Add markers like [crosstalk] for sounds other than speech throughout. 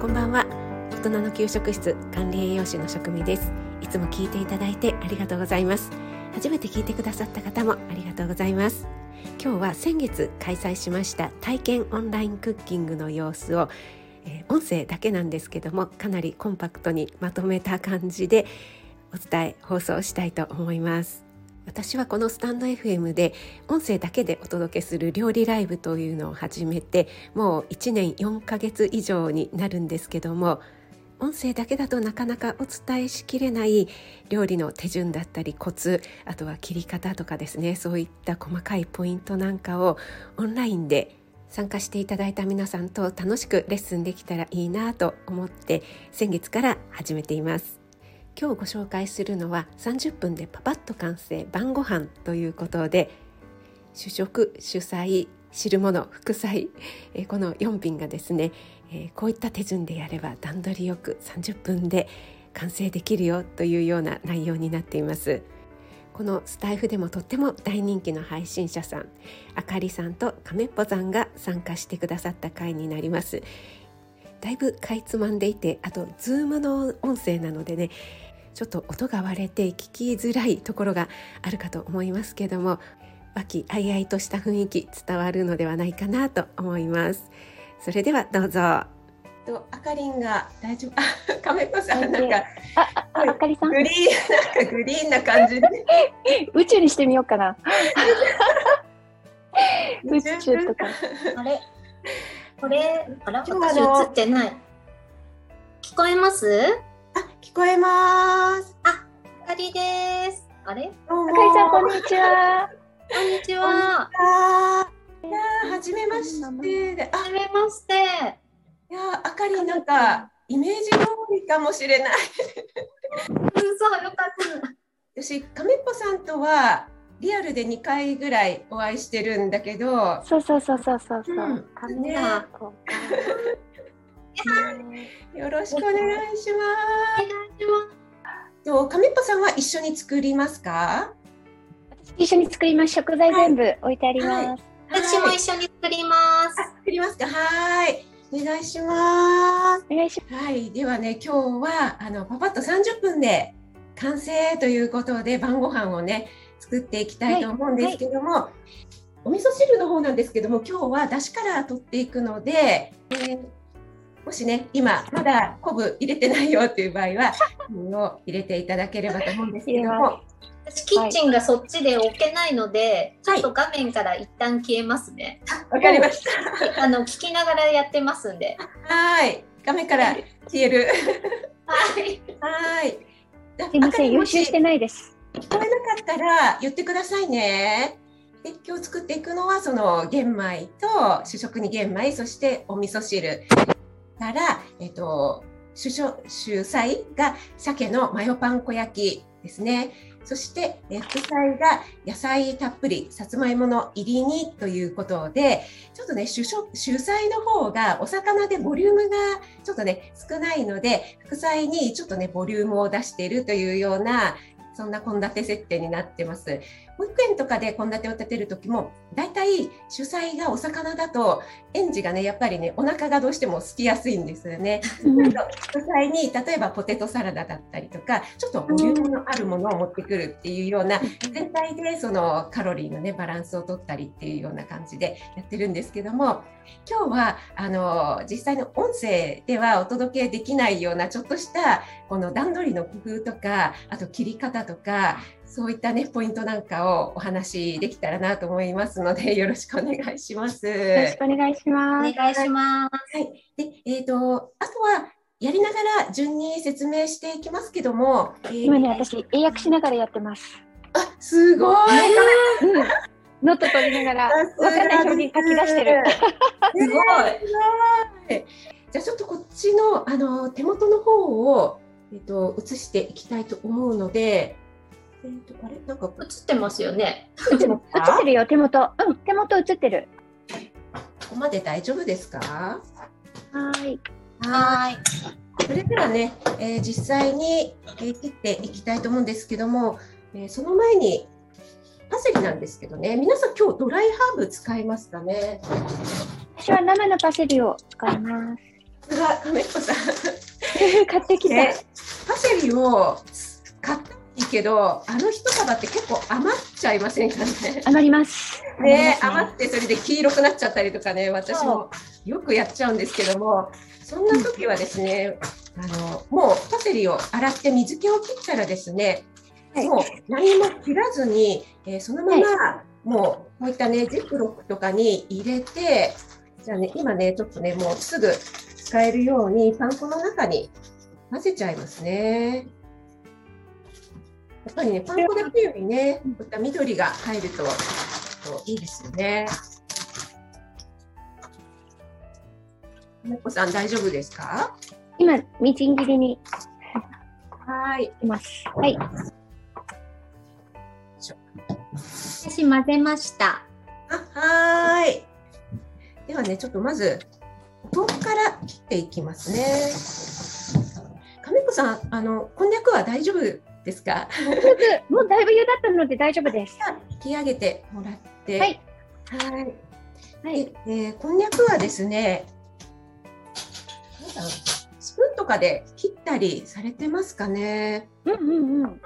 こんばんは。大人の給食室管理栄養士の職味です。いつも聞いていただいてありがとうございます。初めて聞いてくださった方もありがとうございます。今日は先月開催しました体験オンラインクッキングの様子を、えー、音声だけなんですけどもかなりコンパクトにまとめた感じでお伝え放送したいと思います。私はこのスタンド FM で音声だけでお届けする料理ライブというのを始めてもう1年4ヶ月以上になるんですけども音声だけだとなかなかお伝えしきれない料理の手順だったりコツあとは切り方とかですね。そういった細かいポイントなんかをオンラインで参加していただいた皆さんと楽しくレッスンできたらいいなと思って先月から始めています。今日ご紹介するのは30分でパパッと完成晩ご飯ということで主食主菜汁物副菜この4品がですね、こういった手順でやれば段取りよく30分で完成できるよというような内容になっています。このスタイフでもとっても大人気の配信者さんあかりさんと亀っぽさんが参加してくださった回になります。だいぶかいつまんでいてあとズームの音声なのでねちょっと音が割れて聞きづらいところがあるかと思いますけども和気あいあいとした雰囲気伝わるのではないかなと思います。それではどうぞ。とあかりんが大丈夫。[laughs] あ亀子さんなんかあああかりさん。グリーンなんかグリーンな感じで。宇宙にしてみようかな。[laughs] 宇宙とか。あれ？これ？あら？私映ってない。聞こえます？あ、聞こえます。あ、あかりです。あれ？あかりさんこんにちはこんにちは。あいやー、はじめまして。あ、はじめまして。いやー、あかりなんか、イメージ通りかもしれない。うん、そう、よかった。私、亀っぽさんとは、リアルで2回ぐらいお会いしてるんだけど、そうそうそうそうそうそう、うんカメラこう [laughs] よろしくお願いしお願いします。と亀っぽさんは一緒に作りますか？一緒に作ります。食材全部置いてあります、す。私も一緒に作ります。あ作りますか？はい。お願いします。お願いしはい、ではね、今日はあのパパッと30分で完成ということで晩ご飯をね作っていきたいと思うんですけども、お味噌汁の方なんですけども、今日は出汁から取っていくので、えーもしね今まだ昆布入れてないよっていう場合は昆布を入れていただければと思うんですけども、私キッチンがそっちで置けないので、ちょっと画面から一旦消えますね。わかりました。あの聞きながらやってますんで。はい、画面から消える。はい。はい。ますすいません予習してないです聞こえなかったら言ってくださいね。で今日作っていくのはその玄米と主食に玄米そしてお味噌汁から、えっと、主主菜が鮭のマヨパン粉焼きですね。そして、副菜が野菜たっぷりさつまいもの入り煮ということでちょっとね主食主菜の方がお魚でボリュームがちょっとね少ないので副菜にちょっとねボリュームを出しているというようなそんな献立設定になってます。保育園とかで献立を立てる時も大体主菜がお魚だと園児がねやっぱりねお腹がどうしても空きやすいんですよね。うん副菜に例えばポテトサラダだったりとかちょっとボリュームのあるものを持ってくるっていうような全体でそのカロリーのねバランスを取ったりっていうような感じでやってるんですけども今日はあの実際の音声ではお届けできないようなちょっとしたこの段取りの工夫とかあと切り方とかそういったねポイントなんかをお話しできたらなと思いますので [laughs] よろしくお願いします。よろしくお願いしおます願いします。はい。で、えっ、と、あとは、やりながら順に説明していきますけども、えー今ね私英訳しながらやってますあ、すごい。うんノート取りながらわかんない表現書き出してるすごい。い。じゃあちょっとこっちのあの手元の方をえっ、と映していきたいと思うので、えっ、とあれ？なんか映ってますよね。映ってるよ手元うん手元映ってるここまで大丈夫ですか？はーいはい。それではね、えー実際に、えー切っていきたいと思うんですけども、えーその前にパセリなんですけどね、皆さん今日ドライハーブ使いますかね？私は生のパセリを使いますすが亀子さん。[laughs] 買ってきて。ねパセリを買ったいいけど、あの一束って結構余っちゃいませんかね？余ります。ね、余余ってそれで黄色くなっちゃったりとかね、私もよくやっちゃうんですけども、そんな時はですね、あのもうパセリを洗って水気を切ったらですね、はいもう何も切らずに、えーそのまま、もうこういったね、ジップロックとかに入れて、じゃあね、今ね、ちょっとね、もうすぐ使えるようにパン粉の中に混ぜちゃいますね。やっぱりね、パン粉だけよりね、こういった緑が入るとといいですよね。もこさん大丈夫ですか？今、みじん切りにはい。います。はい。私混ぜました。あ、はーい。ではね、ちょっとまず豆腐から切っていきますね。亀子さん、あのこんにゃくは大丈夫ですか？もうだいぶ茹だったので大丈夫です。引き上げてもらって。はい。はい。はい。で、えーこんにゃくはですね、スプーンとかで切ったりされてますかね？うんうんうん。うん、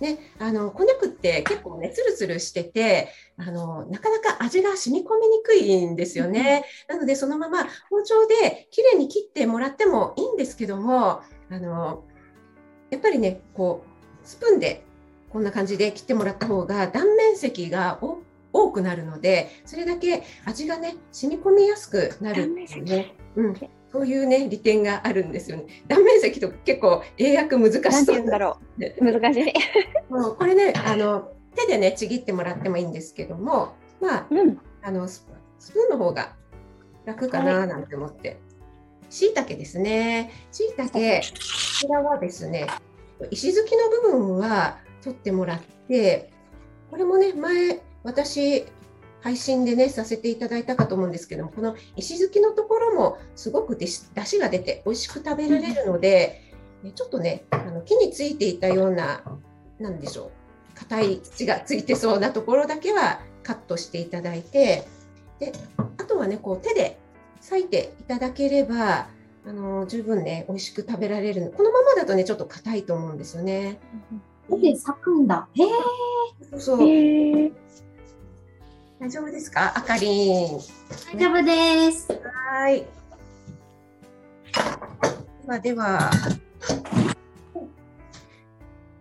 ね、あのこんにゃくって結構ねつるつるしててあのなかなか味が染み込みにくいんですよね。なのでそのまま包丁で綺麗に切ってもらってもいいんですけどもあのやっぱりねこうスプーンでこんな感じで切ってもらった方が断面積がお多くなるのでそれだけ味がね染み込みやすくなるんですよね。うんそういうね利点があるんですよね。断面積とか結構英訳難しそうだろねう。難しい。もうこれねあの手でねちぎってもらってもいいんですけどもまあうん。あのススプーンの方が楽かななんて思って。しいたけですね。しいたけ、こちらはですね、石突きの部分は取ってもらって、これもね、前、私、配信でね、させていただいたかと思うんですけども、この石突きのところもすごくでし出汁が出て美味しく食べられるので、ちょっとね、あの木についていたような、なんでしょう、硬い土がついてそうなところだけはカットしていただいて、であとはね、こう手で裂いていただければ、あの十分ね、美味しく食べられるの。このままだとね、ちょっと硬いと思うんですよね。手で裂くんだ。へえ。そう。大丈夫ですか？あかりん。大丈夫です。はい。ではでは、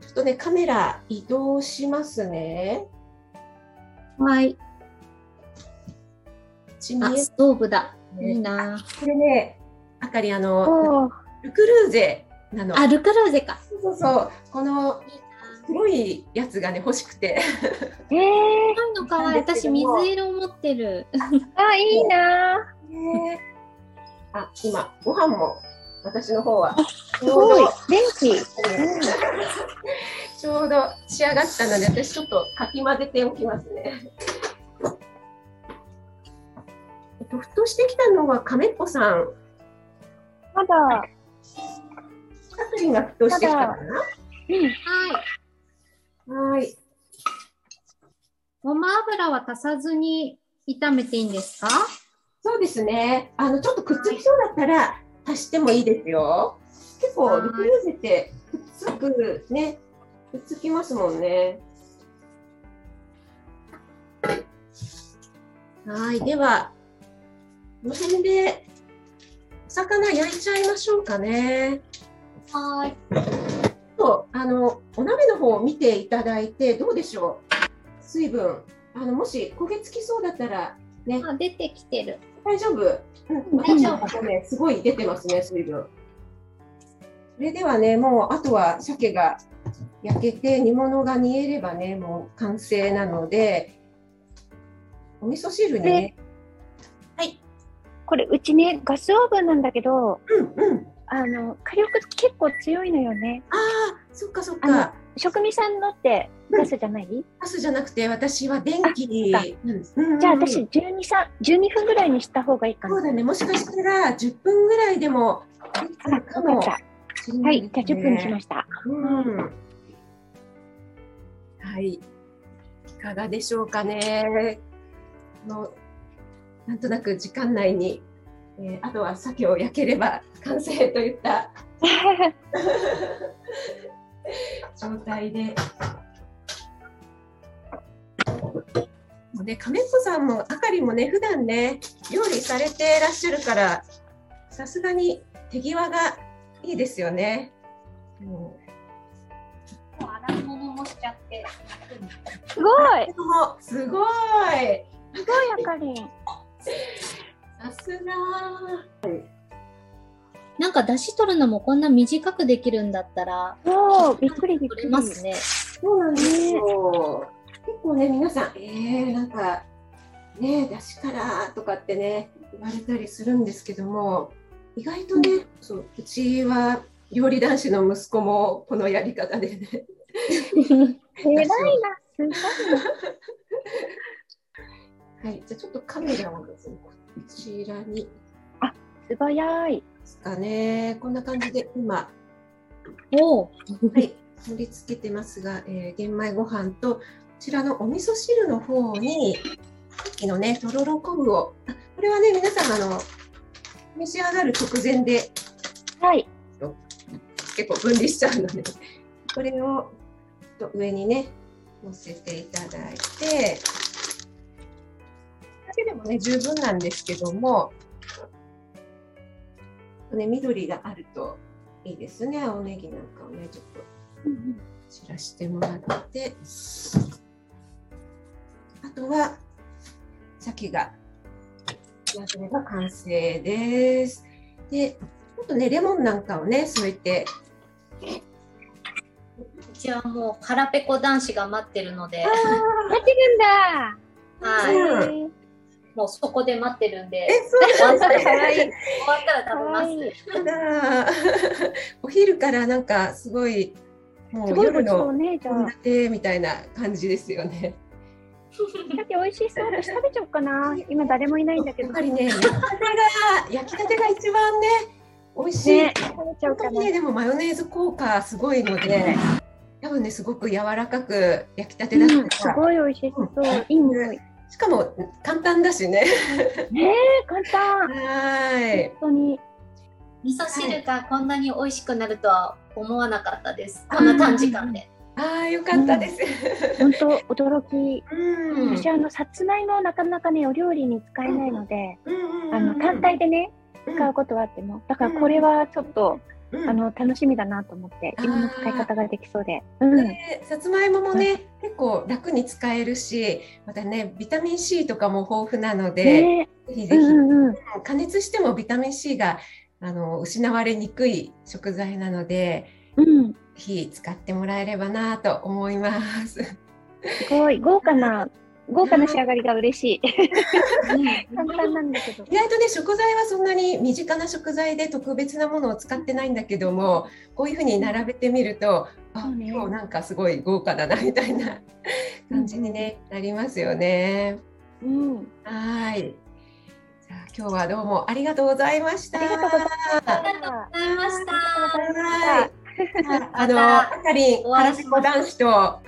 ちょっとね、カメラ移動しますね。はい。ストーブだ。いいね。な。これね、あかりん、あの、ルクルーゼなの。あ、ルカルーゼか。そうそうそう。この黒いやつがね、欲しくて。へえ。白いのかわいい。私、水色持ってる。あ、いいなねあ、今、ご飯も、私の方は、ちすごいょうど、。電気。ちょうど仕上がったので、私ちょっとかき混ぜておきますね。えっと、沸騰してきたのは亀っぽさん。まだ。カクリンが沸騰してきたかな？うん。はい。はい。ごま油は足さずに炒めていいんですか？そうですね。あの、ちょっとくっつきそうだったら、足してもいいですよ。結構、はいルクルーゼってくっつくね。くっつきますもんね。はい。では、この辺で、お魚焼いちゃいましょうかね。はい。と、あの、お鍋の方を見ていただいて、どうでしょう？水分。あの、もし焦げつきそうだったら、ね、あ、出てきてる。大丈夫？うん、大丈夫ね、すごい出てますね、水分。それではね、もうあとは鮭が焼けて煮物が煮えればね、もう完成なので、お味噌汁にね、これ、うちね、ガスオーブンなんだけど、うんうん。あの、火力結構強いのよね。ああ、そっかそっあのか。職味さんのってガスじゃない、ガスじゃなくて、私は電気じゃあ私12、さ12分ぐらいにした方がいいかな。そうだね、もしかしたら10分ぐらいでもかもしかった。れないはい、じゃあ10分にしました。うん。はい。いかがでしょうかね。あのなんとなく時間内にえー、あとは鮭を焼ければ完成といった [laughs] 状態で。もうね、亀子さんもあかりもね、普段ね、料理されてらっしゃるから、さすがに手際がいいですよね。もう洗い物もしちゃって。すごい。すごい。すごいあかりん。さすが。なんか出し取るのもこんな短くできるんだったら、そう、びっくりびっくり。ますね。そうなんですよ。結構ね、皆さん、えー、なんか、ね、出しからとかってね、言われたりするんですけども、意外とね、うん、そううちは料理男子の息子もこのやり方でね。偉いな、すごいな。はい、じゃあちょっとカメラをですね、こちらに。あ、素早い。ですかね。こんな感じで今、おはい、盛り付けてますが、えー、玄米ご飯とこちらのお味噌汁の方にさっきのねとろろ昆布を。あこれはね皆さんあの召し上がる直前で、はい、結構分離しちゃうので。これをと上にね乗せていただいて。だけでもね十分なんですけどもね緑があるといいですね青ネギなんかをねちょっと散らしてもらって、あとは鮭が焼ければ完成です。で、ちょっとねレモンなんかをね添えて。うちはもう腹ペコ男子が待ってるので。待ってるんだ。はい。もうそこで待ってるんで。え、そうなんですか。終わったら食べます。お昼からなんかすごいもう夜の献立みたいな感じですよね。だって美味しそう私食べちゃおうかな。今誰もいないんだけど。やっぱりね、焼きたてが焼きたてが一番ね美味しい。ね、食べちゃうかな。ねでもマヨネーズ効果すごいので、多分ねすごく柔らかく焼きたてだったら、うん、すごい美味しそう。うん、いい匂い。しかも簡単だしね。ね簡単。はい。本当に。味噌汁がこんなに美味しくなるとは思わなかったです。こんな短時間で。ああ、よかったです。本当驚き。うん、私あのさつまいもなかなかねお料理に使えないので、あの単体でね使うことはあっても、だからこれはちょっと。あの楽しみだなと思って今の使い方ができそうで、うん、さつまいももね、結構楽に使えるしまたねビタミン C とかも豊富なので、ね、ぜひぜひ、うんうん、加熱してもビタミン C があの失われにくい食材なので、うん、ぜ使ってもらえればなと思います。すごい。豪華な豪華な仕上がりが嬉しい。簡単なんだけど。意外とね食材はそんなに身近な食材で特別なものを使ってないんだけども、こういうふうに並べてみると、あ、ね、今日なんかすごい豪華だなみたいな感じにね、なりますよね。うん。はい。今日はどうもありがとうございました。ありがとうございました。あの、あかりん、原子男子と。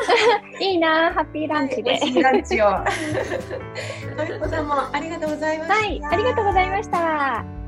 [laughs] いいな、ハッピーランチで。ランチを。[laughs] のりこさんもありがとうございました。はい、ありがとうございました。